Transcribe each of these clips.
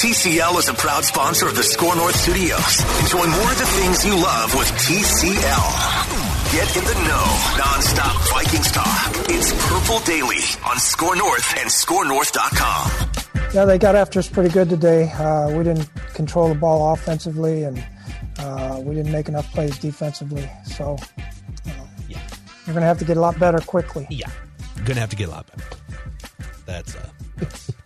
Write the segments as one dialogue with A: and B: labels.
A: TCL is a proud sponsor of the Score North Studios. Enjoy more of the things you love with TCL. Get in the know, nonstop Vikings talk. It's Purple Daily on Score North and ScoreNorth.com.
B: Yeah, they got after us pretty good today. Uh, we didn't control the ball offensively, and uh, we didn't make enough plays defensively. So, you know,
C: Yeah.
B: we're going to have to get a lot better quickly.
C: Yeah. You're Gonna have to get a lot better. That's uh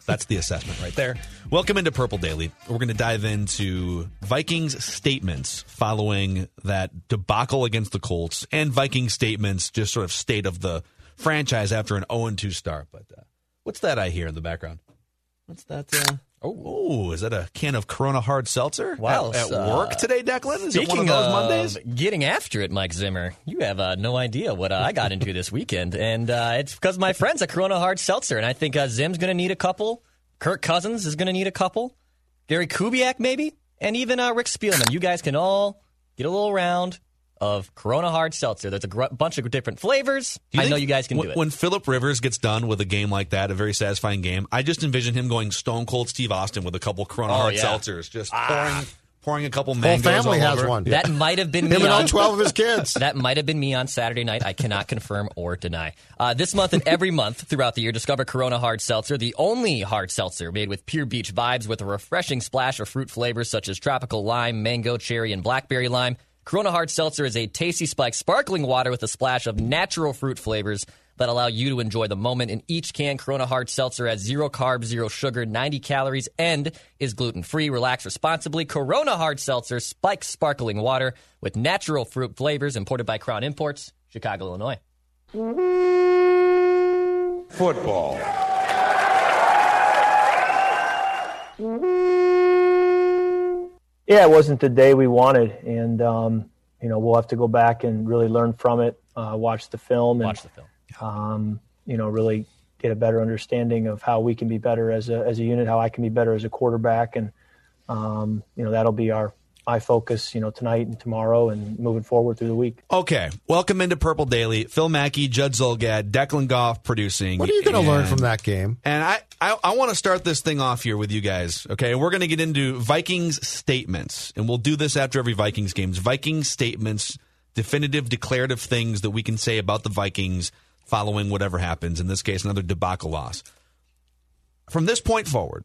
C: that's the assessment right there. Welcome into Purple Daily. We're gonna dive into Vikings statements following that debacle against the Colts and Viking statements, just sort of state of the franchise after an 0 2 start. But uh, what's that I hear in the background? What's that? Uh, oh, is that a can of Corona hard seltzer?
D: Wow,
C: At, at
D: uh,
C: work today, Declan? Is it one of
D: Speaking
C: those
D: of
C: Mondays?
D: getting after it, Mike Zimmer, you have uh, no idea what uh, I got into this weekend, and uh, it's because my friends a Corona Hard Seltzer, and I think uh, Zim's going to need a couple. Kirk Cousins is going to need a couple. Gary Kubiak maybe, and even uh, Rick Spielman. You guys can all get a little round of Corona Hard Seltzer. There's a gr- bunch of different flavors.
C: Do
D: I know you guys can
C: when,
D: do it.
C: When Philip Rivers gets done with a game like that, a very satisfying game, I just envision him going Stone Cold Steve Austin with a couple Corona
D: Oh,
C: Hard
D: yeah.
C: seltzers, just pouring, pouring a couple
E: Whole
C: mangoes
E: family
C: all
E: has
C: over.
E: one.
D: that might have been
E: Him
D: me
E: and all 12 of his kids.
D: That might have been me on Saturday night. I cannot confirm or deny. Uh, this month and every month throughout the year, discover Corona Hard Seltzer, the only hard seltzer made with pure beach vibes with a refreshing splash of fruit flavors such as tropical lime, mango, cherry, and blackberry lime. Corona Hard Seltzer is a tasty spiked sparkling water with a splash of natural fruit flavors that allow you to enjoy the moment. In each can, Corona Hard Seltzer has zero carbs, zero sugar, 90 calories, and is gluten free. Relax responsibly. Corona Hard Seltzer, spiked sparkling water with natural fruit flavors, imported by Crown Imports, Chicago, Illinois.
F: Football.
G: Yeah, it wasn't the day we wanted, and um, you know we'll have to go back and really learn from it, uh, watch the film, and
D: Watch the film.
G: um, you know really get a better understanding of how we can be better as a as a unit, how I can be better as a quarterback, and um, you know that'll be our my focus, you know, tonight and tomorrow, and moving forward through the week.
C: Okay, welcome into Purple Daily. Phil Mackey, Judd Zulgad, Declan Goff producing.
E: What are you going to learn from that game?
C: And I, I, I want to start this thing off here with you guys. Okay, and we're going to get into Vikings statements, and we'll do this after every Vikings games. Vikings statements, definitive, declarative things that we can say about the Vikings following whatever happens. In this case, another debacle loss. From this point forward,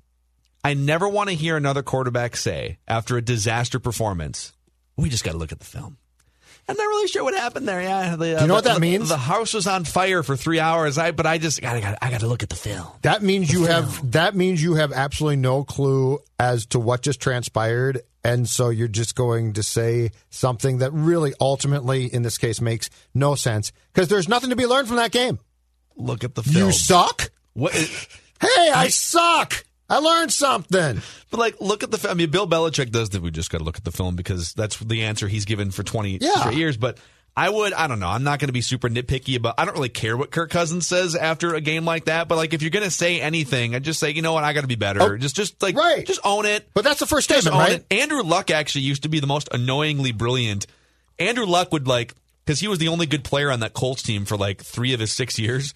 C: I never want to hear another quarterback say after a disaster performance, "We just got to look at the film." I'm not really sure what happened there. Yeah, the, uh,
E: you know what that
C: the-
E: means?
C: The house was on fire for three hours. I, but I just, I got, I got to look at the film.
E: That means you have that means you have absolutely no clue as to what just transpired, and so you're just going to say something that really, ultimately, in this case, makes no sense because there's nothing to be learned from that game.
C: Look at the film.
E: You suck.
C: What?
E: Hey, I suck. I learned something.
C: But like, look at the. I mean, Bill Belichick does that. We just got to look at the film because that's the answer he's given for twenty
E: Yeah.
C: years. But I would. I don't know. I'm not going to be super nitpicky about. I don't really care what Kirk Cousins says after a game like that. But like, if you're going to say anything, I just say, you know what, I got to be better.
E: Oh,
C: just, just like,
E: right.
C: just own it.
E: But that's the first statement, right?
C: it. Andrew Luck actually used to be the most annoyingly brilliant. Andrew Luck would like because he was the only good player on that Colts team for like three of his six years,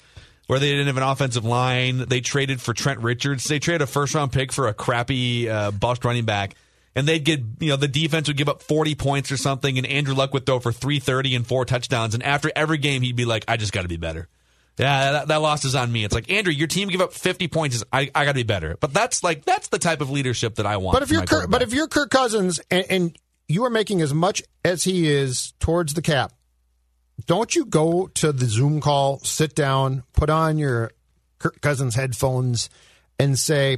C: where they didn't have an offensive line. They traded for Trent Richards. They traded a first round pick for a crappy uh, bust running back. And they'd get, you know, the defense would give up 40 points or something, and Andrew Luck would throw for 330 and four touchdowns. And after every game, he'd be like, I just got to be better. Yeah, that, that loss is on me. It's like Andrew, your team give up 50 points. I, I got to be better. But that's like that's the type of leadership that I want.
E: But if you're Kirk, but if you're Kirk Cousins and, and you are making as much as he is towards the cap, don't you go to the Zoom call, sit down, put on your Kirk Cousins headphones, and say,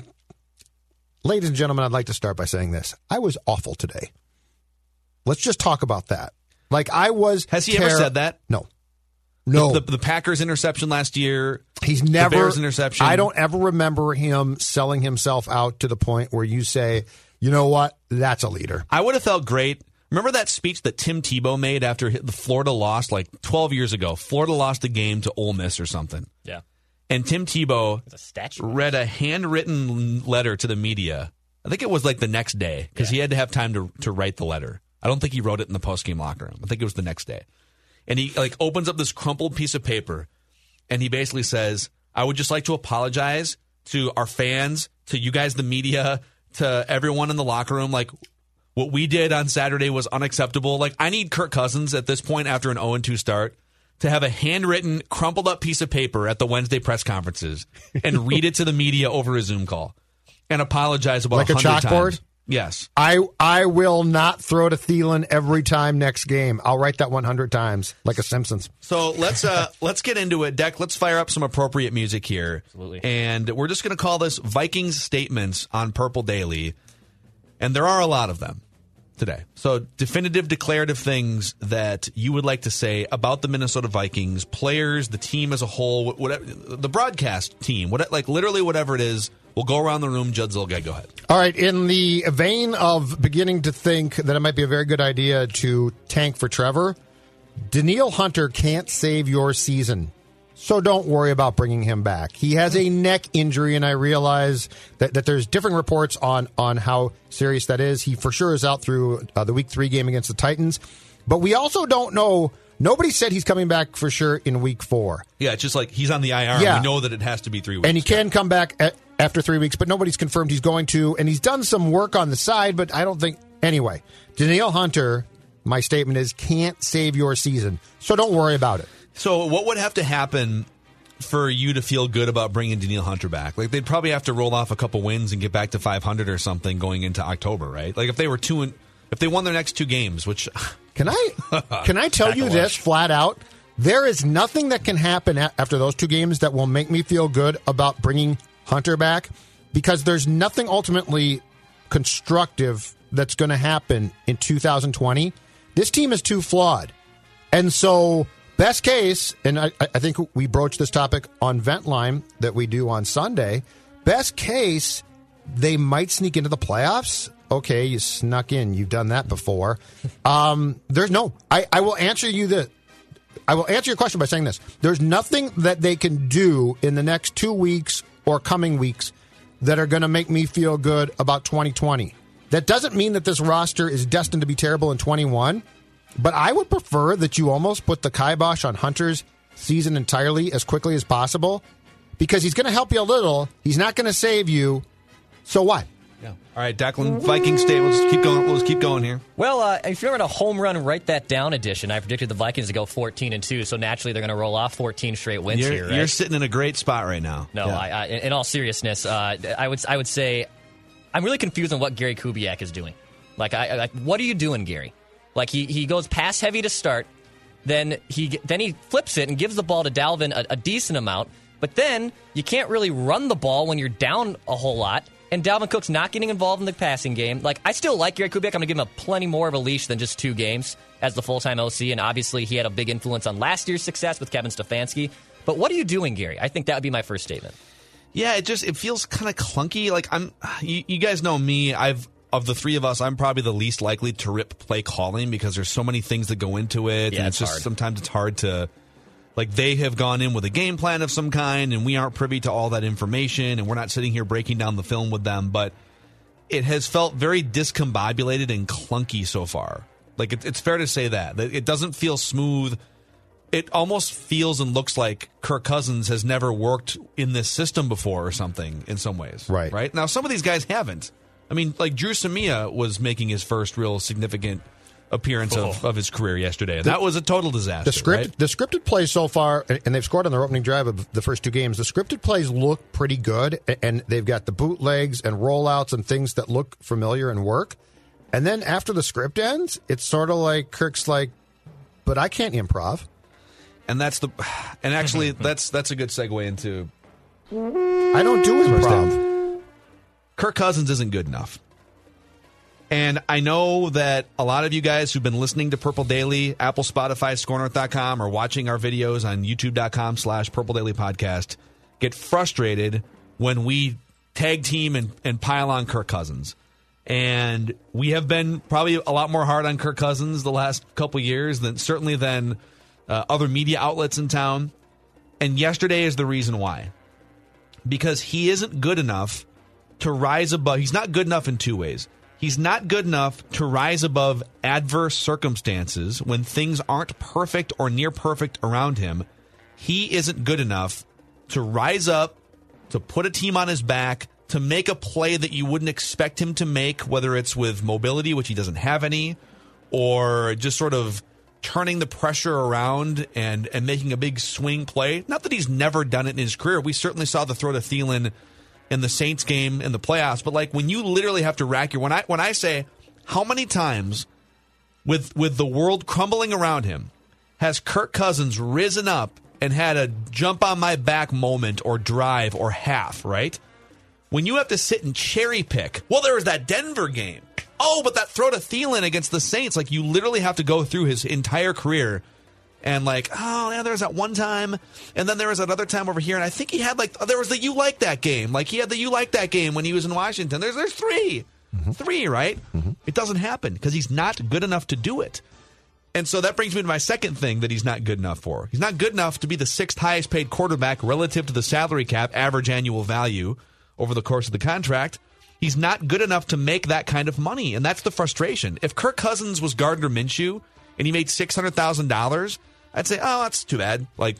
E: "Ladies and gentlemen, I'd like to start by saying this: I was awful today. Let's just talk about that. Like I was.
C: has he ever said that?
E: No, no.
C: The, the Packers interception last year.
E: He's never.
C: the Bears interception.
E: I don't ever remember him selling himself out to the point where you say, "You know what? That's a leader."
C: I would have felt great. Remember that speech that Tim Tebow made after the Florida lost like 12 years ago? Florida lost a game to Ole Miss or something.
D: Yeah.
C: And Tim Tebow
D: a
C: read a handwritten letter to the media. I think it was like the next day because he had to have time to, to write the letter. I don't think he wrote it in the postgame locker room. I think it was the next day. And he like opens up this crumpled piece of paper and he basically says, I would just like to apologize to our fans, to you guys, the media, to everyone in the locker room. Like, what we did on Saturday was unacceptable. Like, I need Kirk Cousins at this point after an 0 2 start to have a handwritten, crumpled up piece of paper at the Wednesday press conferences and read it to the media over a Zoom call and apologize about
E: Like a
C: 100
E: chalkboard?
C: times. Yes.
E: I I will not throw to Thielen every time next game. I'll write that 100 times, like a Simpsons.
C: So let's uh let's get into it, Deck. Let's fire up some appropriate music here.
D: Absolutely.
C: And we're just gonna call this Vikings statements on Purple Daily. And there are a lot of them today. So definitive declarative things that you would like to say about the Minnesota Vikings, players, the team as a whole, whatever the broadcast team, what like literally whatever it is. We'll go around the room. Judd Zulgad, go ahead.
E: All right, in the vein of beginning to think that it might be a very good idea to tank for Trevor, Danielle Hunter can't save your season. So don't worry about bringing him back. He has a neck injury, and I realize that, that there's different reports on on how serious that is. He for sure is out through uh, the week three game against the Titans, but we also don't know. Nobody said he's coming back for sure in week four.
C: Yeah, it's just like he's on the IR.
E: Yeah.
C: We know that it has to be three weeks.
E: And he can come back at, after three weeks, but nobody's confirmed he's going to. And he's done some work on the side, but I don't think. Anyway, Danielle Hunter, my statement is, can't save your season. So don't worry about it.
C: So, what would have to happen for you to feel good about bringing Danielle Hunter back? Like, they'd probably have to roll off a couple wins and get back to 500 or something going into October, right? Like, if they were two and if they won their next two games, which
E: Can I can I tell you this flat out? There is nothing that can happen after those two games that will make me feel good about bringing Hunter back because there's nothing ultimately constructive that's going to happen in 2020. This team is too flawed. And so, best case, and I, I think we broached this topic on Ventline that we do on Sunday. Best case, they might sneak into the playoffs. Okay, you snuck in. You've done that before. Um, there's no. I, I will answer you the. I will answer your question by saying this: There's nothing that they can do in the next two weeks or coming weeks that are going to make me feel good about 2020. That doesn't mean that this roster is destined to be terrible in 21, but I would prefer that you almost put the kibosh on Hunter's season entirely as quickly as possible because he's going to help you a little. He's not going to save you. So what?
C: yeah. All right, Declan, Viking State. We'll just keep going. We'll just keep going here.
D: Well, uh, if you're in a home run, write that down edition. I predicted the Vikings to go 14 and two, so naturally they're going to roll off 14 straight wins
C: You're,
D: here. Right?
C: you're sitting in a great spot right now.
D: No,
C: Yeah.
D: I, I, in all seriousness, uh, I would I would say I'm really confused on what Gary Kubiak is doing. Like, I, I- like, what are you doing, Gary? Like, he, he goes pass heavy to start, then he then he flips it and gives the ball to Dalvin a, a decent amount, but then you can't really run the ball when you're down a whole lot. And Dalvin Cook's not getting involved in the passing game. Like, I still like Gary Kubiak. I'm to give him a plenty more of a leash than just two games as the full time OC. And obviously, he had a big influence on last year's success with Kevin Stefanski. But what are you doing, Gary? I think that would be my first statement.
C: Yeah, it just it feels kind of clunky. Like I'm, you, you guys know me. I've of the three of us, I'm probably the least likely to rip play calling because there's so many things that go into it,
D: Yeah,
C: and
D: it's
C: it's just
D: hard.
C: sometimes it's hard to. Like they have gone in with a game plan of some kind, and we aren't privy to all that information, and we're not sitting here breaking down the film with them. But it has felt very discombobulated and clunky so far. Like it, it's fair to say that that it doesn't feel smooth it almost feels and looks like Kirk Cousins has never worked in this system before or something in some ways.
E: Right.
C: Right. Now, some of these guys haven't. I mean, like Dru Samia was making his first real significant appearance of, oh. of his career yesterday. that was a total disaster.
E: The script,
C: right?
E: the scripted plays so far, and and they've scored on their opening drive of the first two games. The scripted plays look pretty good, and they've got the bootlegs and rollouts and things that look familiar and work. And then after the script ends, it's sort of like Kirk's like, "But I can't improv.
C: and that's the and actually that's that's a good segue into
E: I don't do improv."
C: Kirk Cousins isn't good enough. And I know that a lot of you guys who've been listening to Purple Daily, Apple, Spotify, ScoreNorth.com, or watching our videos on YouTube.com slash Purple Daily Podcast get frustrated when we tag team and, and pile on Kirk Cousins. And we have been probably a lot more hard on Kirk Cousins the last couple years than certainly than uh, other media outlets in town. And yesterday is the reason why. Because he isn't good enough to rise above. He's not good enough in two ways. He's not good enough to rise above adverse circumstances when things aren't perfect or near perfect around him. He isn't good enough to rise up, to put a team on his back, to make a play that you wouldn't expect him to make, whether it's with mobility, which he doesn't have any, or just sort of turning the pressure around and and making a big swing play. Not that he's never done it in his career. We certainly saw the throw to Thielen in the Saints game in the playoffs, but like when you literally have to rack your when I when I say how many times with with the world crumbling around him has Kirk Cousins risen up and had a jump on my back moment or drive or half, right? When you have to sit and cherry pick, well, there was that Denver game. Oh, but that throw to Thielen against the Saints, like you literally have to go through his entire career and like, oh yeah, there was that one time, and then there was another time over here, and I think he had like there was the you like that game, like he had the you like that game when he was in Washington. There's there's 3 mm-hmm. three, right? Mm-hmm. It doesn't happen because he's not good enough to do it. And so that brings me to my second thing that he's not good enough for. He's not good enough to be the sixth highest paid quarterback relative to the salary cap average annual value over the course of the contract. He's not good enough to make that kind of money. And that's the frustration. If Kirk Cousins was Gardner Minshew and he made $600,000, I'd say, oh, that's too bad. Like,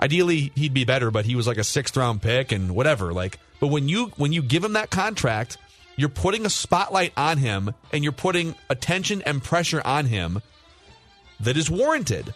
C: ideally he'd be better, but he was like a sixth round pick and whatever. Like, but when you when you give him that contract, you're putting a spotlight on him and you're putting attention and pressure on him that is warranted.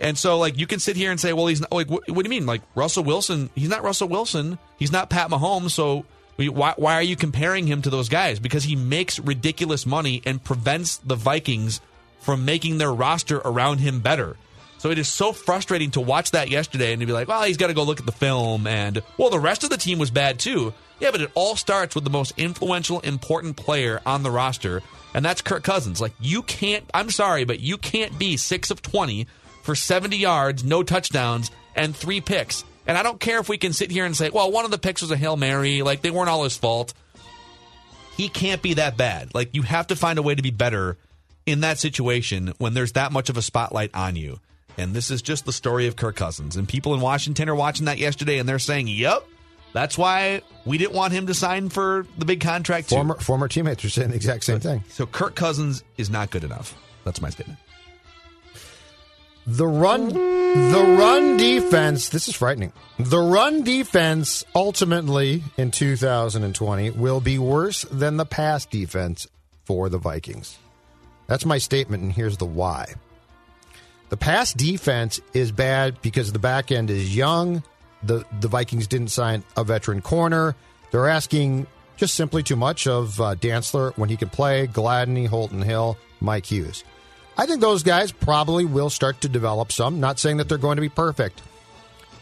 C: And so, like, you can sit here and say, well, he's not, like, what, what do you mean? Like, Russell Wilson, he's not Russell Wilson. He's not Pat Mahomes. So, why, why are you comparing him to those guys? Because he makes ridiculous money and prevents the Vikings from making their roster around him better. So it is so frustrating to watch that yesterday and to be like, well, he's got to go look at the film. And, well, the rest of the team was bad too. Yeah, but it all starts with the most influential, important player on the roster, and that's Kirk Cousins. Like, you can't, I'm sorry, but you can't be 6 of 20 for 70 yards, no touchdowns, and three picks. And I don't care if we can sit here and say, well, one of the picks was a Hail Mary, like, they weren't all his fault. He can't be that bad. Like, you have to find a way to be better in that situation when there's that much of a spotlight on you. And this is just the story of Kirk Cousins. And people in Washington are watching that yesterday and they're saying, yep, that's why we didn't want him to sign for the big contract, too.
E: Former former teammates are saying the exact same thing.
C: So Kirk Cousins is not good enough. That's my statement.
E: The run, the run defense. This is frightening. The run defense ultimately in 2020 will be worse than the pass defense for the Vikings. That's my statement, and here's the why. The pass defense is bad because the back end is young. The the Vikings didn't sign a veteran corner. They're asking just simply too much of uh, Dantzler when he can play. Gladney, Holton Hill, Mike Hughes. I think those guys probably will start to develop some. Not saying that they're going to be perfect.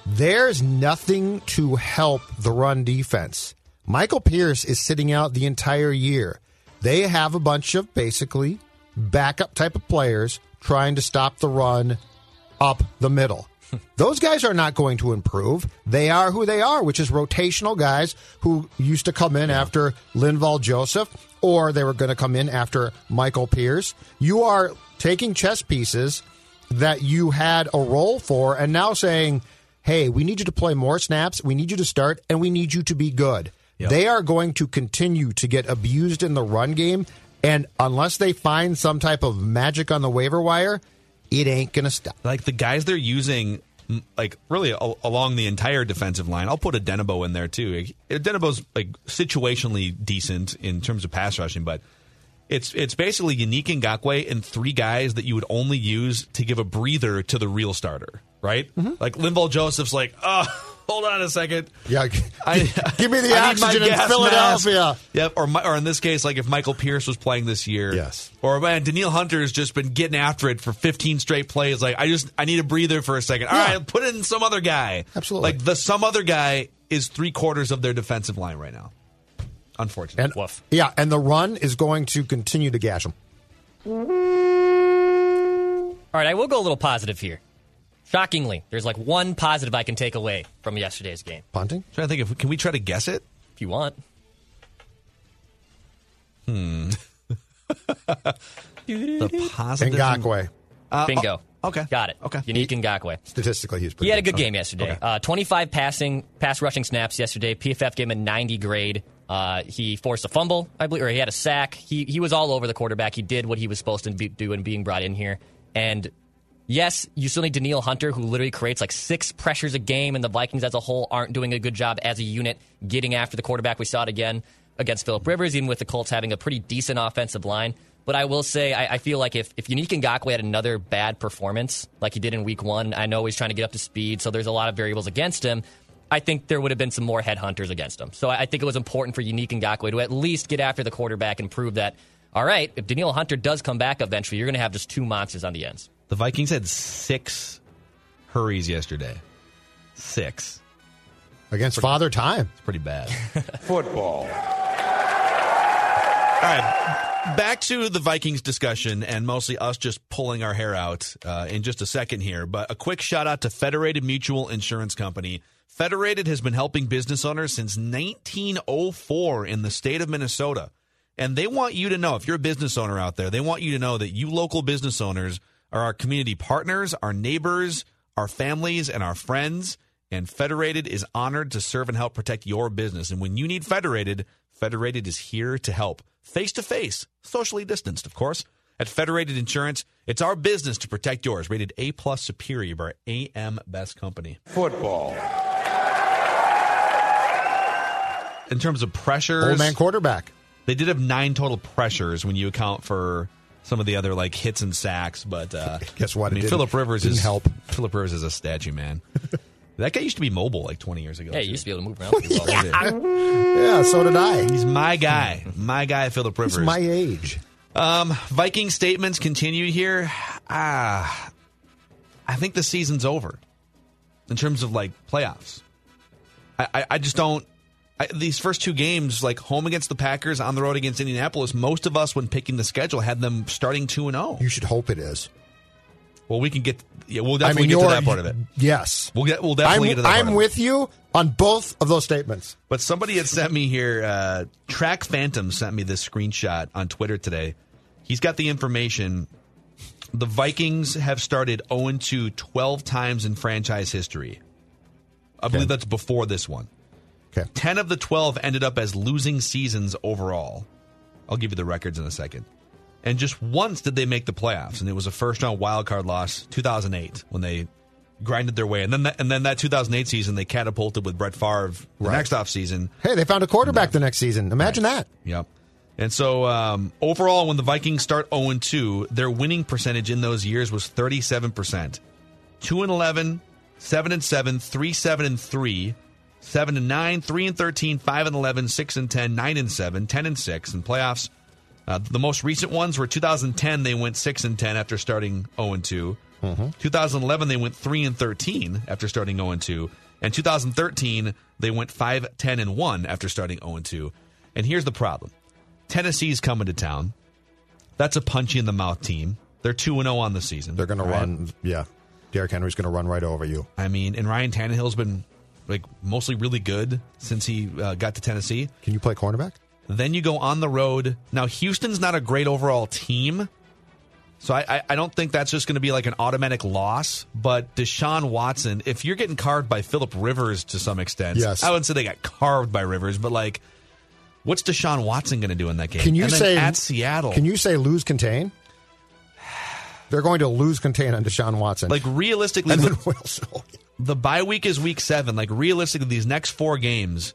E: There's nothing to help the run defense. Michael Pierce is sitting out the entire year. They have a bunch of basically backup type of players trying to stop the run up the middle. Those guys are not going to improve. They are who they are, which is rotational guys who used to come in after Linval Joseph, or they were going to come in after Michael Pierce. You are taking chess pieces that you had a role for and now saying, hey, we need you to play more snaps, we need you to start, and we need you to be good.
C: Yep.
E: They are going to continue to get abused in the run game. And unless they find some type of magic on the waiver wire, it ain't going to stop.
C: Like the guys they're using, like really a- along the entire defensive line. I'll put Odenigbo in there too. Odenigbo's like situationally decent in terms of pass rushing, but It's it's basically Yannick Ngakoue and three guys that you would only use to give a breather to the real starter, right? Mm-hmm. Like Linval Joseph's like, oh, hold on a second.
E: Yeah,
C: I,
E: give me the
C: I need
E: oxygen in Philadelphia.
C: mask. Yep, or my, or in this case, like if Michael Pierce was playing this year,
E: Yes.
C: Or man, Danielle Hunter's just been getting after it for 15 straight plays. Like I just I need a breather for a second. All
E: Yeah.
C: right, put in some other guy.
E: Absolutely.
C: Like the some other guy is three quarters of their defensive line right now. Unfortunately,
E: And
D: Woof.
E: yeah, and the run is going to continue to gash them.
D: All right, I will go a little positive here. Shockingly, there's like one positive I can take away from yesterday's game,
E: Punting?
C: trying to think if can we try to guess it.
D: if you want. Hmm.
C: the positive
E: Ngakoue.
D: Bingo.
C: oh, okay.
D: Got it.
C: Okay.
D: Yannick Ngakoue.
E: Statistically, he's pretty
D: He had a
E: good.
D: good game yesterday.
C: Okay.
D: Uh, 25 passing, pass rushing snaps yesterday. PFF gave him a 90 grade. Uh, he forced a fumble, I believe, or he had a sack. He he was all over the quarterback. He did what he was supposed to be, do in being brought in here. And yes, you still need Danielle Hunter, who literally creates like six pressures a game, and the Vikings as a whole aren't doing a good job as a unit getting after the quarterback. We saw it again against Philip Rivers, even with the Colts having a pretty decent offensive line. But I will say, I, I feel like if, if Yannick Ngakoue had another bad performance like he did in week one, I know he's trying to get up to speed, so there's a lot of variables against him. I think there would have been some more headhunters against him. So I, I think it was important for Yannick Ngakoue to at least get after the quarterback and prove that, all right, if Danielle Hunter does come back eventually, you're going to have just two monsters on the ends.
C: The Vikings had six hurries yesterday. Six.
E: Against Father Time.
C: It's pretty bad. Football. All right. Back to the Vikings discussion and mostly us just pulling our hair out uh, in just a second here. But a quick shout out to Federated Mutual Insurance Company. Federated has been helping business owners since 1904 in the state of Minnesota. And they want you to know, if you're a business owner out there, they want you to know that you local business owners are our community partners, our neighbors, our families, and our friends. And Federated is honored to serve and help protect your business. And when you need Federated, Federated is here to help. Face to face, socially distanced, of course. At Federated Insurance, it's our business to protect yours. Rated A plus superior by AM Best Company.
F: Football.
C: In terms of pressures,
E: Old man quarterback.
C: They did have nine total pressures when you account for some of the other like hits and sacks. But uh,
E: Guess what?
C: I mean, Philip Rivers
E: didn't
C: is
E: help.
C: Philip Rivers is a statue, man. that guy used to be mobile like 20 years ago.
D: Yeah,
C: too.
D: you used to be able to move around pretty well.
E: Yeah, so did I.
C: He's my guy, my guy, Philip Rivers.
E: He's my age.
C: Um, Viking statements continue here. Ah, I think the season's over in terms of like playoffs. I, I, I just don't. I, these first two games, like home against the Packers, on the road against Indianapolis, most of us, when picking the schedule, had them starting two and zero.
E: You should hope it is.
C: Well, we can get. Yeah, we'll
E: I
C: definitely
E: mean,
C: get to that part of it.
E: Yes.
C: We'll get. We'll definitely
E: I'm,
C: get to that. part
E: I'm
C: of it.
E: with you on both of those statements.
C: But somebody had sent me here. Uh, Track Phantom sent me this screenshot on Twitter today. He's got the information. The Vikings have started 0 2 12 times in franchise history. I believe that's before this one.
E: Okay.
C: 10 of the 12 ended up as losing seasons overall. I'll give you the records in a second. And just once did they make the playoffs, and it was a first round wild card loss, 2008, when they grinded their way. And then that, and then that 2008 season, they catapulted with Brett Favre the
E: Right.
C: next offseason.
E: Hey, they found a quarterback the next season. Imagine that.
C: Yep. And so um, overall, when the Vikings start 0 2, their winning percentage in those years was 37%. 2 and 11, 7 and 7, 3 7 and 3, 7 and 9, 3 and 13, 5 and 11, 6 and 10, 9 and 7, 10 and 6 in playoffs. Uh, the most recent ones were 2010, they went 6 and 10 after starting 0 and 2. 2011, they went 3 and 13 after starting 0 and 2. And 2013, they went 5 10 and 1 after starting 0 and 2. And here's the problem Tennessee's coming to town. That's a punchy in the mouth team. They're 2 and 0 on the season.
E: They're going to run. Yeah. Derrick Henry's going to run right over you.
C: I mean, and Ryan Tannehill's been like mostly really good since he uh, got to Tennessee.
E: Can you play cornerback?
C: Then you go on the road. Now, Houston's not a great overall team. So I, I, I don't think that's just going to be like an automatic loss. But Deshaun Watson, if you're getting carved by Philip Rivers to some extent,
E: Yes.
C: I wouldn't say they got carved by Rivers, but like, what's Deshaun Watson going to do in that game?
E: Can you say
C: at Seattle?
E: Can you say lose contain? They're going to lose contain on Deshaun Watson.
C: like realistically?
E: and then Will.
C: The bye week is week seven. Like realistically, these next four games,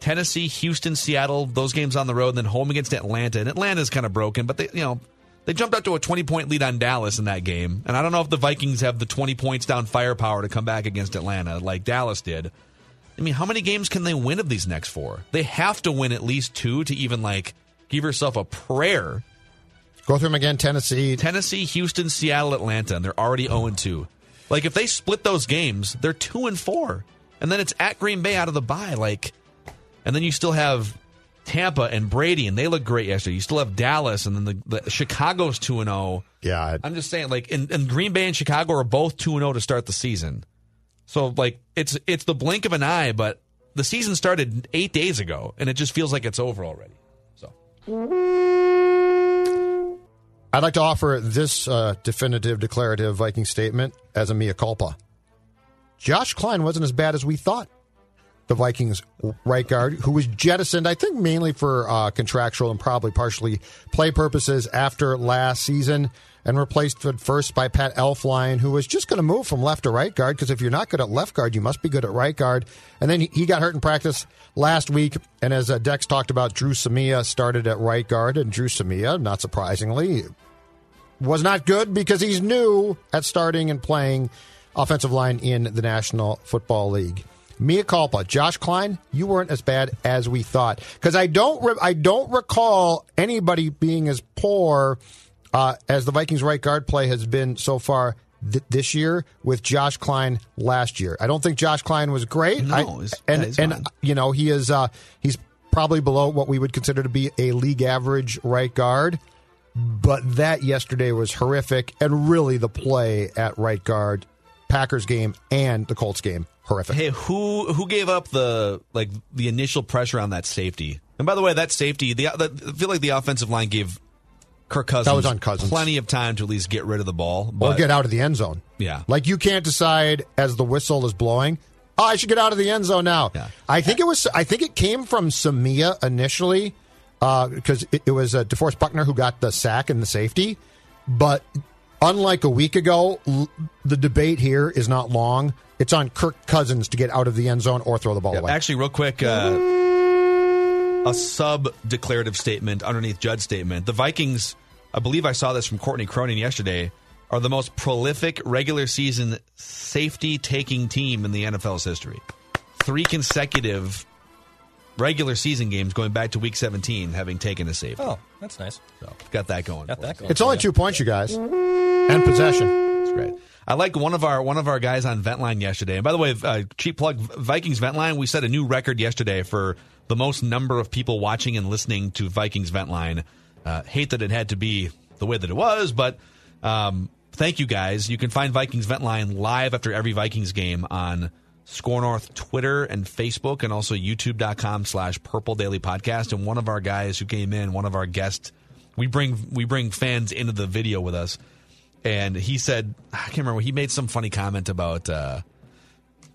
C: Tennessee, Houston, Seattle, those games on the road, and then home against Atlanta. And Atlanta's kind of broken, but they, you know, they jumped out to a 20 point lead on Dallas in that game. And I don't know if the Vikings have the 20 points down firepower to come back against Atlanta like Dallas did. I mean, how many games can they win of these next four? They have to win at least two to even like give yourself a prayer.
E: Go through them again Tennessee.
C: Tennessee, Houston, Seattle, Atlanta, and they're already 0 2. Like if they split those games, they're 2 and 4. And then it's at Green Bay out of the bye. Like, and then you still have Tampa and Brady, and they look great yesterday. You still have Dallas, and then the, the Chicago's 2 and 0.
E: Yeah.
C: I'm just saying, like, and, and Green Bay and Chicago are both 2 and 0 to start the season. So like it's it's the blink of an eye, but the season started eight days ago, and it just feels like it's over already. So
E: I'd like to offer this uh, definitive, declarative Viking statement as a mea culpa. Josh Kline wasn't as bad as we thought. The Vikings right guard, who was jettisoned, I think, mainly for uh, contractual and probably partially play purposes after last season, and replaced first by Pat Elflein, who was just going to move from left to right guard because if you're not good at left guard, you must be good at right guard. And then he, he got hurt in practice last week, and as uh, Dex talked about, Dru Samia started at right guard, and Dru Samia, not surprisingly, was not good because he's new at starting and playing offensive line in the National Football League. Mia culpa, Josh Kline, you weren't as bad as we thought because I don't re- I don't recall anybody being as poor uh, as the Vikings right guard play has been so far th- this year with Josh Kline last year. I don't think Josh Kline was great.
C: No,
E: I- and and
C: fine.
E: you know he is uh, he's probably below what we would consider to be a league average right guard. But that yesterday was horrific, and really the play at right guard, Packers game and the Colts game, horrific.
C: hey, who who gave up the like the initial pressure on that safety? And by the way, that safety, the, the I feel like the offensive line gave Kirk Cousins, that
E: was on Cousins.
C: plenty of time to at least get rid of the ball.
E: or get out of the end zone.
C: Yeah.
E: Like you can't decide as the whistle is blowing. Oh, I should get out of the end zone now.
C: Yeah.
E: I think it was. I think it came from Samia initially because it, it was uh, DeForest Buckner who got the sack and the safety. But unlike a week ago, the debate here is not long. It's on Kirk Cousins to get out of the end zone or throw the ball away.
C: Actually, real quick, uh, a sub declarative statement underneath Judd's statement. The Vikings, I believe I saw this from Courtney Cronin yesterday, are the most prolific regular season safety taking team in the NFL's history. Three consecutive regular season games going back to week 17 having taken a safety.
D: Oh, that's nice.
C: So, got that going.
D: Got that going.
E: it's only two points, you guys, and possession.
C: That's great. I like one of our one of our guys on Ventline yesterday. And by the way, uh, cheap plug Vikings Ventline. We set a new record yesterday for the most number of people watching and listening to Vikings Ventline. Uh, hate that it had to be the way that it was, but um, thank you guys. You can find Vikings Ventline live after every Vikings game on Score North Twitter and Facebook, and also YouTube.com slash Purple Daily Podcast. And one of our guys who came in, one of our guests, we bring we bring fans into the video with us and he said I can't remember he made some funny comment about uh,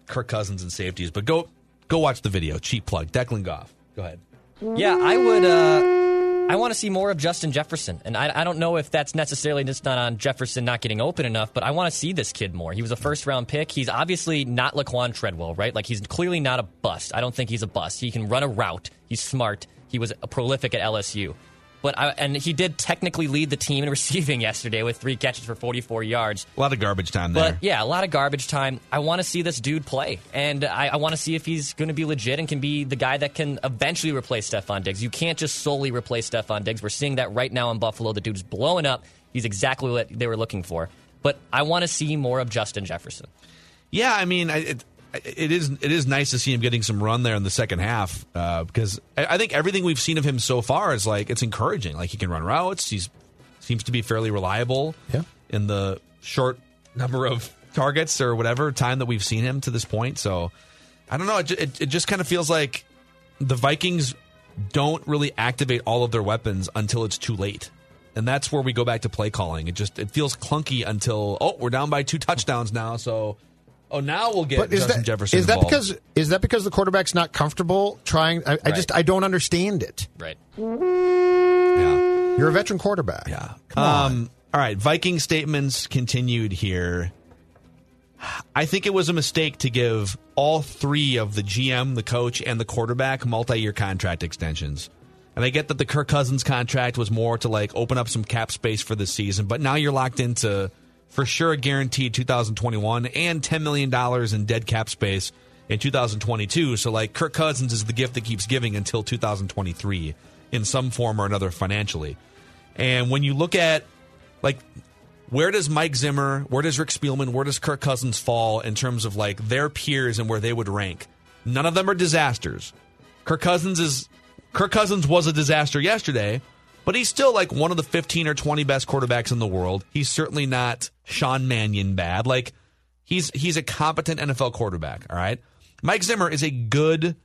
C: Kirk Cousins and safeties. But go go watch the video. Cheap plug. Declan Goff. Go ahead.
D: Yeah, I would. Uh, I want to see more of Justin Jefferson, and I, I don't know if that's necessarily just not on Jefferson not getting open enough, but I want to see this kid more. He was a first round pick. He's obviously not Laquon Treadwell, right? Like he's clearly not a bust. I don't think he's a bust. He can run a route. He's smart. He was prolific at LSU. But I, and he did technically lead the team in receiving yesterday with three catches for 44 yards.
C: A lot of garbage time there.
D: But yeah, a lot of garbage time. I want to see this dude play, and I, I want to see if he's going to be legit and can be the guy that can eventually replace Stefon Diggs. You can't just solely replace Stefon Diggs. We're seeing that right now in Buffalo. The dude's blowing up. He's exactly what they were looking for. But I want to see more of Justin Jefferson.
C: yeah, I mean, I- it, it is it is nice to see him getting some run there in the second half uh, because I, I think everything we've seen of him so far is like it's encouraging. Like he can run routes. He's seems to be fairly reliable.
E: Yeah.
C: In the short number of targets or whatever time that we've seen him to this point, so I don't know. It, it, it just kind of feels like the Vikings don't really activate all of their weapons until it's too late. And that's where we go back to play calling. It just it feels clunky until oh we're down by two touchdowns now. So oh now we'll get
E: But is
C: Justin
E: that
C: Jefferson
E: is that
C: involved.
E: because is that because the quarterback's not comfortable trying? I, I just I don't understand it.
D: Right.
C: yeah
E: You're a veteran quarterback.
C: yeah
E: Come on.
C: um all right Viking statements continued here. I think it was a mistake to give all three of the GM, the coach, and the quarterback multi year contract extensions. And I get that the Kirk Cousins contract was more to like open up some cap space for the season, but now you're locked into for sure a guaranteed 2021 and $10 million in dead cap space in 2022. So like Kirk Cousins is the gift that keeps giving until 2023 in some form or another financially. And when you look at like where does Mike Zimmer, where does Rick Spielman, where does Kirk Cousins fall in terms of like their peers and where they would rank? None of them are disasters. Kirk Cousins is Kirk Cousins was a disaster yesterday, but he's still like one of the 15 or 20 best quarterbacks in the world. He's certainly not Sean Mannion bad. Like he's he's a competent NFL quarterback, all right? Mike Zimmer is a good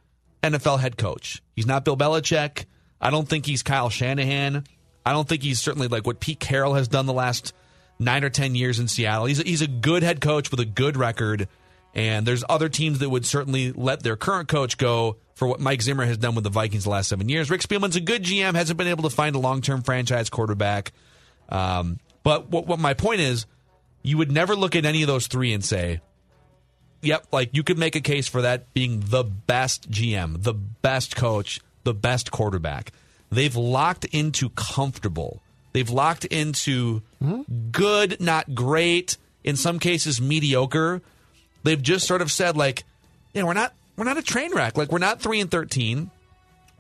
C: NFL head coach. He's not Bill Belichick. I don't think he's Kyle Shanahan. I don't think he's certainly like what Pete Carroll has done the last nine or ten years in Seattle. He's a, he's a good head coach with a good record, and there's other teams that would certainly let their current coach go for what Mike Zimmer has done with the Vikings the last seven years. Rick Spielman's a good GM, hasn't been able to find a long term franchise quarterback. Um, but what, what my point is, you would never look at any of those three and say, yep, like you could make a case for that being the best GM, the best coach, the best quarterback. They've locked into comfortable. They've locked into good, not great, in some cases mediocre. They've just sort of said like, yeah, we're not we're not a train wreck. Like we're not 3 and 13.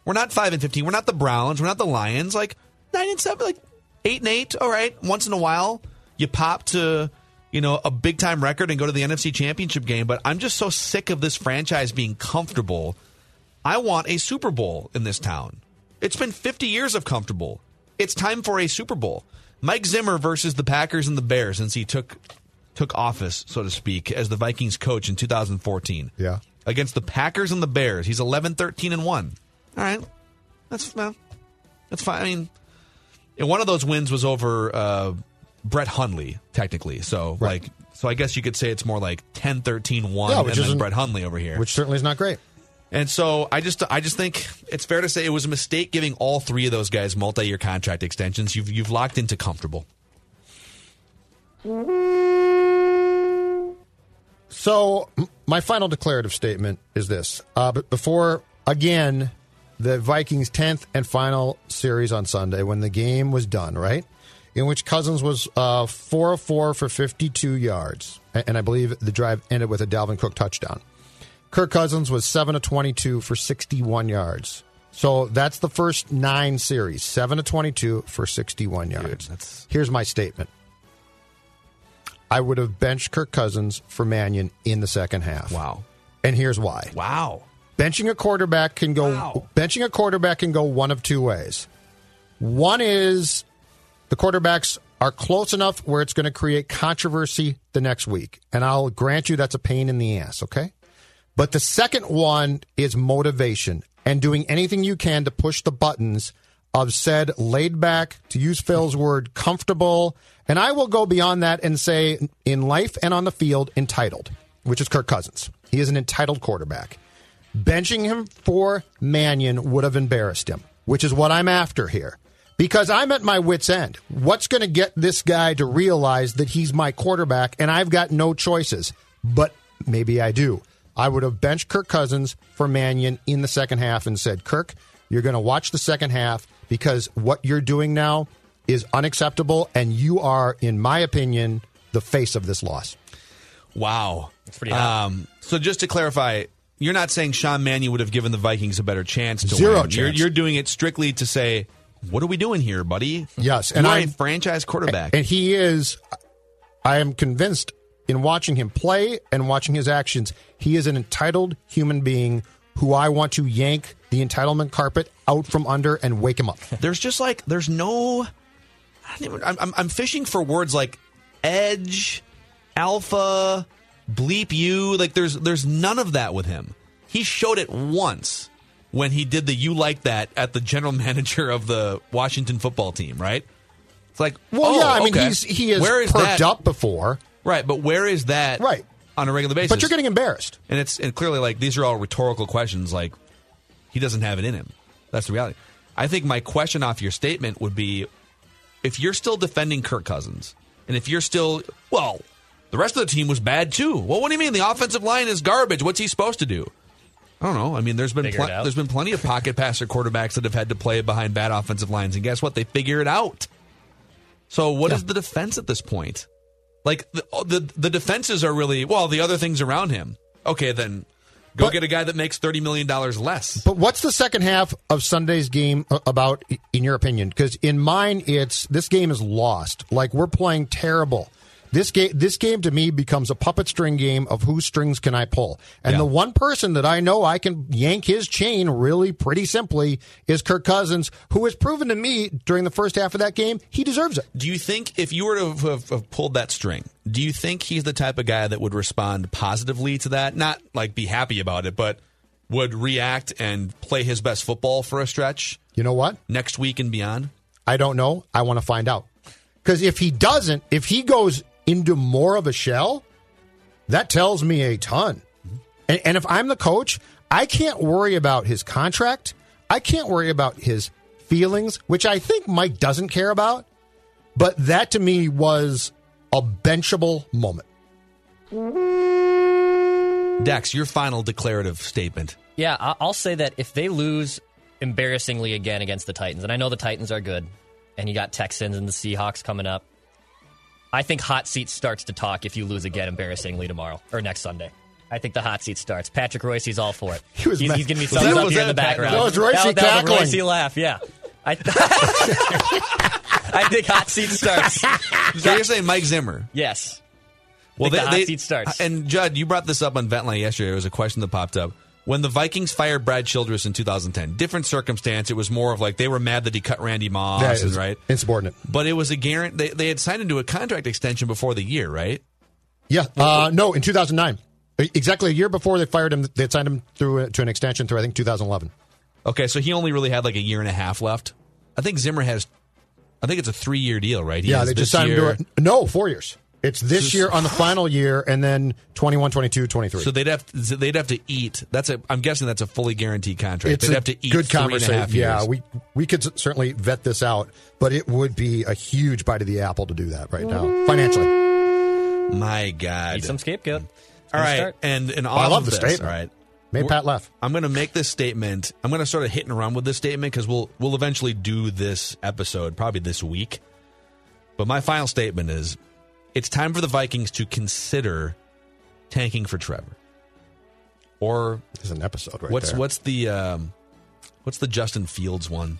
C: We're not 5 and 15. We're not the Browns, we're not the Lions. Like 9 and 7, like 8 and 8. All right, once in a while you pop to you know, a big time record and go to the NFC Championship game, but I'm just so sick of this franchise being comfortable. I want a Super Bowl in this town. It's been 50 years of comfortable. It's time for a Super Bowl. Mike Zimmer versus the Packers and the Bears since he took took office, so to speak, as the Vikings coach in 2014.
E: Yeah.
C: Against the Packers and the Bears. He's 11 13 and 1. All right. That's well, that's fine. I mean, and one of those wins was over uh, Brett Hundley, technically. So,
E: Right.
C: like, so I guess you could say it's more like 10 13 1
E: Yeah,
C: and
E: which
C: then Brett Hundley over here.
E: Which certainly is not great.
C: And so I just I just think it's fair to say it was a mistake giving all three of those guys multi-year contract extensions. You've you've locked into comfortable.
E: So, my final declarative statement is this. Uh, but before, again, the Vikings' 10th and final series on Sunday, when the game was done, right? In which Cousins was uh, 4 of 4 for 52 yards. And I believe the drive ended with a Dalvin Cook touchdown. Kirk Cousins was 7 of 22 for 61 yards. So that's the first nine series 7 of 22 for 61 yards.
C: that's-
E: Here's my statement I would have benched Kirk Cousins for Mannion in the second half.
C: Wow.
E: And here's why.
C: Wow.
E: Benching a quarterback can go
C: Wow.
E: benching a quarterback can go one of two ways. One is the quarterbacks are close enough where it's going to create controversy the next week. And I'll grant you that's a pain in the ass, okay? But the second one is motivation and doing anything you can to push the buttons of said laid back, to use Phil's word, comfortable. And I will go beyond that and say in life and on the field, entitled, which is Kirk Cousins. He is an entitled quarterback. Benching him for Mannion would have embarrassed him, which is what I'm after here. Because I'm at my wits' end. What's going to get this guy to realize that he's my quarterback and I've got no choices? But maybe I do. I would have benched Kirk Cousins for Mannion in the second half and said, Kirk, you're going to watch the second half because what you're doing now is unacceptable and you are, in my opinion, the face of this loss.
C: Wow.
D: That's pretty hot.
C: Um, so just to clarify, you're not saying Sean Mannion would have given the Vikings a better chance to
E: Zero
C: win. You're,
E: chance.
C: you're doing it strictly to say, what are we doing here, buddy?
E: Yes,
C: and you're franchise quarterback.
E: And he is, I am convinced in watching him play and watching his actions, he is an entitled human being who I want to yank the entitlement carpet out from under and wake him up.
C: there's just like there's no I don't even, I'm, I'm, I'm fishing for words like edge alpha bleep you like there's there's none of that with him he showed it once when he did the you like that at the general manager of the washington football team right it's like
E: Well,
C: oh,
E: yeah, I oh, mean,
C: okay.
E: he's he has
C: where is
E: perked
C: that
E: up before,
C: right but where is that
E: Right.
C: on a regular basis
E: but you're getting embarrassed.
C: and it's and clearly like these are all rhetorical questions. Like he doesn't have it in him. That's the reality. I think my question off your statement would be, if you're still defending Kirk Cousins, and if you're still well, The rest of the team was bad too. Well, what do you mean? The offensive line is garbage. What's he supposed to do? I don't know. I mean, there's been
D: Figure it
C: pl- there's been plenty of pocket passer quarterbacks that have had to play behind bad offensive lines, and guess what? They figure it out. So, what is the defense at this point? Like the, oh, the the defenses are really well. The other things around him. Okay, then go
E: But-
C: get a guy that makes thirty million dollars less.
E: But what's the second half of Sunday's game uh, about, in your opinion? Because in mine, it's this game is lost. Like we're playing terrible. This game, this game to me becomes a puppet string game of whose strings can I pull. And
C: Yeah.
E: the one person that I know I can yank his chain really pretty simply is Kirk Cousins, who has proven to me during the first half of that game he deserves it.
C: Do you think if you were to have, have, have pulled that string, do you think he's the type of guy that would respond positively to that? Not like be happy about it, but would react and play his best football for a stretch
E: You know what?
C: next week and beyond?
E: I don't know. I want to find out. Because if he doesn't, if he goes into more of a shell, that tells me a ton. And, and if I'm the coach, I can't worry about his contract. I can't worry about his feelings, which I think Mike doesn't care about. But that to me was a benchable moment.
C: Dex, your final declarative statement.
D: Yeah, I- I'll say that if they lose embarrassingly again against the Titans, and I know the Titans are good, and you got Texans and the Seahawks coming up, I think hot seat starts to talk if you lose again embarrassingly tomorrow or next Sunday. I think the hot seat starts. Patrick Royce's all for it.
E: He was
D: he's,
E: mad-
D: he's giving me
E: Was
D: thumbs
C: that-
D: up here in the background.
E: that was Royce
D: that, that was. Royce laugh, yeah. I, I think hot seat starts.
C: So you're saying Mike Zimmer?
D: Yes. Well, the hot seat starts.
C: And Judd, you brought this up on Ventline yesterday. There was a question that popped up. When the Vikings fired Brad Childress in 2010, different circumstance. It was more of like they were mad that he cut Randy Moss, and,
E: was
C: right?
E: Insubordinate.
C: But it was a guarantee. They, they had signed into a contract extension before the year, right?
E: Yeah. Uh, no, in 2009. Exactly a year before they fired him, they had signed him through to an extension through, I think, 2011.
C: Okay, so he only really had like a year and a half left. I think Zimmer has. I think it's a three-year deal, right? He
E: Yeah, they just signed
C: year-
E: him to it. No, four years. It's this
C: So-
E: year on the final year, and then 21, 22, 23.
C: So they'd have to, they'd have to eat. That's a. I'm guessing that's a fully guaranteed contract.
E: it's
C: they'd
E: a
C: have to eat
E: good
C: three and a
E: conversation. Yeah, we we could certainly vet this out, but it would be a huge bite of the apple to do that right now financially.
C: My God.
D: Need some scapegoat.
C: All right,
D: Start.
C: and and
E: oh,
C: I
E: love
C: of
E: the
C: this,
E: statement.
C: All right,
E: Made Pat laugh.
C: I'm going to make this statement. I'm going to sort of hit and run with this statement because we'll we'll eventually do this episode probably this week. But my final statement is: it's time for the Vikings to consider tanking for Trevor. Or
E: There's an episode right
C: what's
E: there.
C: what's the um, what's the Justin Fields one?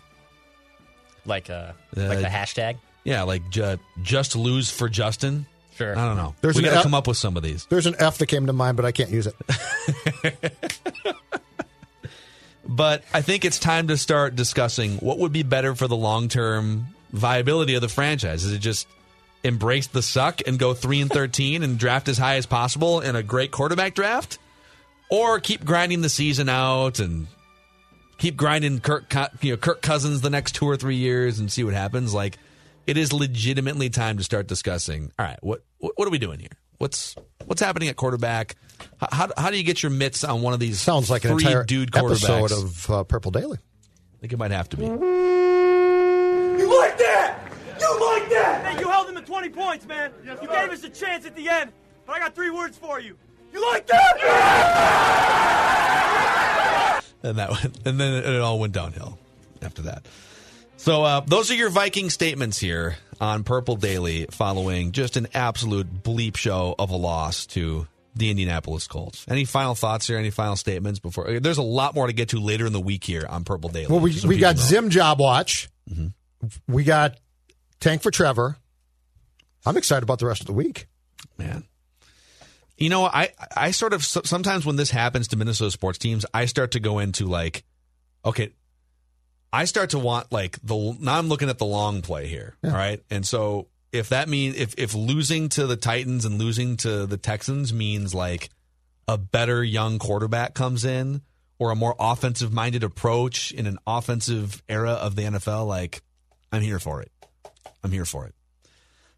D: Like, a
C: Uh,
D: like the hashtag.
C: Yeah, like ju- just lose for Justin.
D: Sure.
C: I don't know.
E: There's
C: we
E: an
C: got to
E: F-
C: come up with some of these.
E: There's an F that came to mind, but I can't use it.
C: But I think it's time to start discussing what would be better for the long term viability of the franchise. Is it just embrace the suck and go three and thirteen and draft as high as possible in a great quarterback draft, or keep grinding the season out and keep grinding Kirk, you know, Kirk Cousins the next two or three years and see what happens? Like, it is legitimately time to start discussing. All right, what what, what are we doing here? What's what's happening at quarterback? How, how, how do you get your mitts on one of these
E: Sounds like an entire
C: dude quarterbacks?
E: episode of uh, Purple Daily.
C: I think it might have to be.
F: You like that? You like that? Hey, you held him to 20 points, man. you gave us a chance at the end, but I got three words for you. You like that?
C: and that went, and then it, all went downhill after that. So uh, those are your Viking statements here on Purple Daily, following just an absolute bleep show of a loss to the Indianapolis Colts. Any final thoughts here? Any final statements before? There's a lot more to get to later in the week here on Purple Daily.
E: Well, we, we got
C: know.
E: Zim Job Watch.
C: Mm-hmm.
E: We got Tank for Trevor. I'm excited about the rest of the week.
C: man. You know, I I sort of sometimes when this happens to Minnesota sports teams, I start to go into like, okay, I start to want like the now I'm looking at the long play here, all right, and so if that means if if losing to the Titans and losing to the Texans means like a better young quarterback comes in or a more offensive minded approach in an offensive era of the NFL, like I'm here for it. I'm here for it.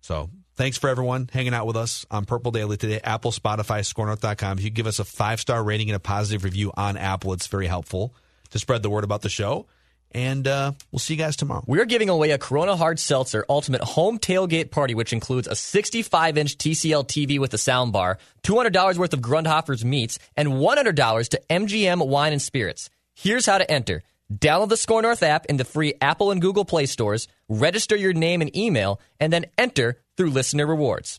C: So thanks for everyone hanging out with us on Purple Daily today. Apple, Spotify, scorenorth.com. If you give us a five star rating and a positive review on Apple, it's very helpful to spread the word about the show. And uh, we'll see you guys tomorrow.
D: We're giving away a Corona Hard Seltzer Ultimate Home Tailgate Party, which includes a 65 inch TCL TV with a soundbar, $200 worth of Grundhofer's meats, and $100 to MGM Wine and Spirits. Here's how to enter. Download the Score North app in the free Apple and Google Play stores, register your name and email, and then enter through Listener Rewards.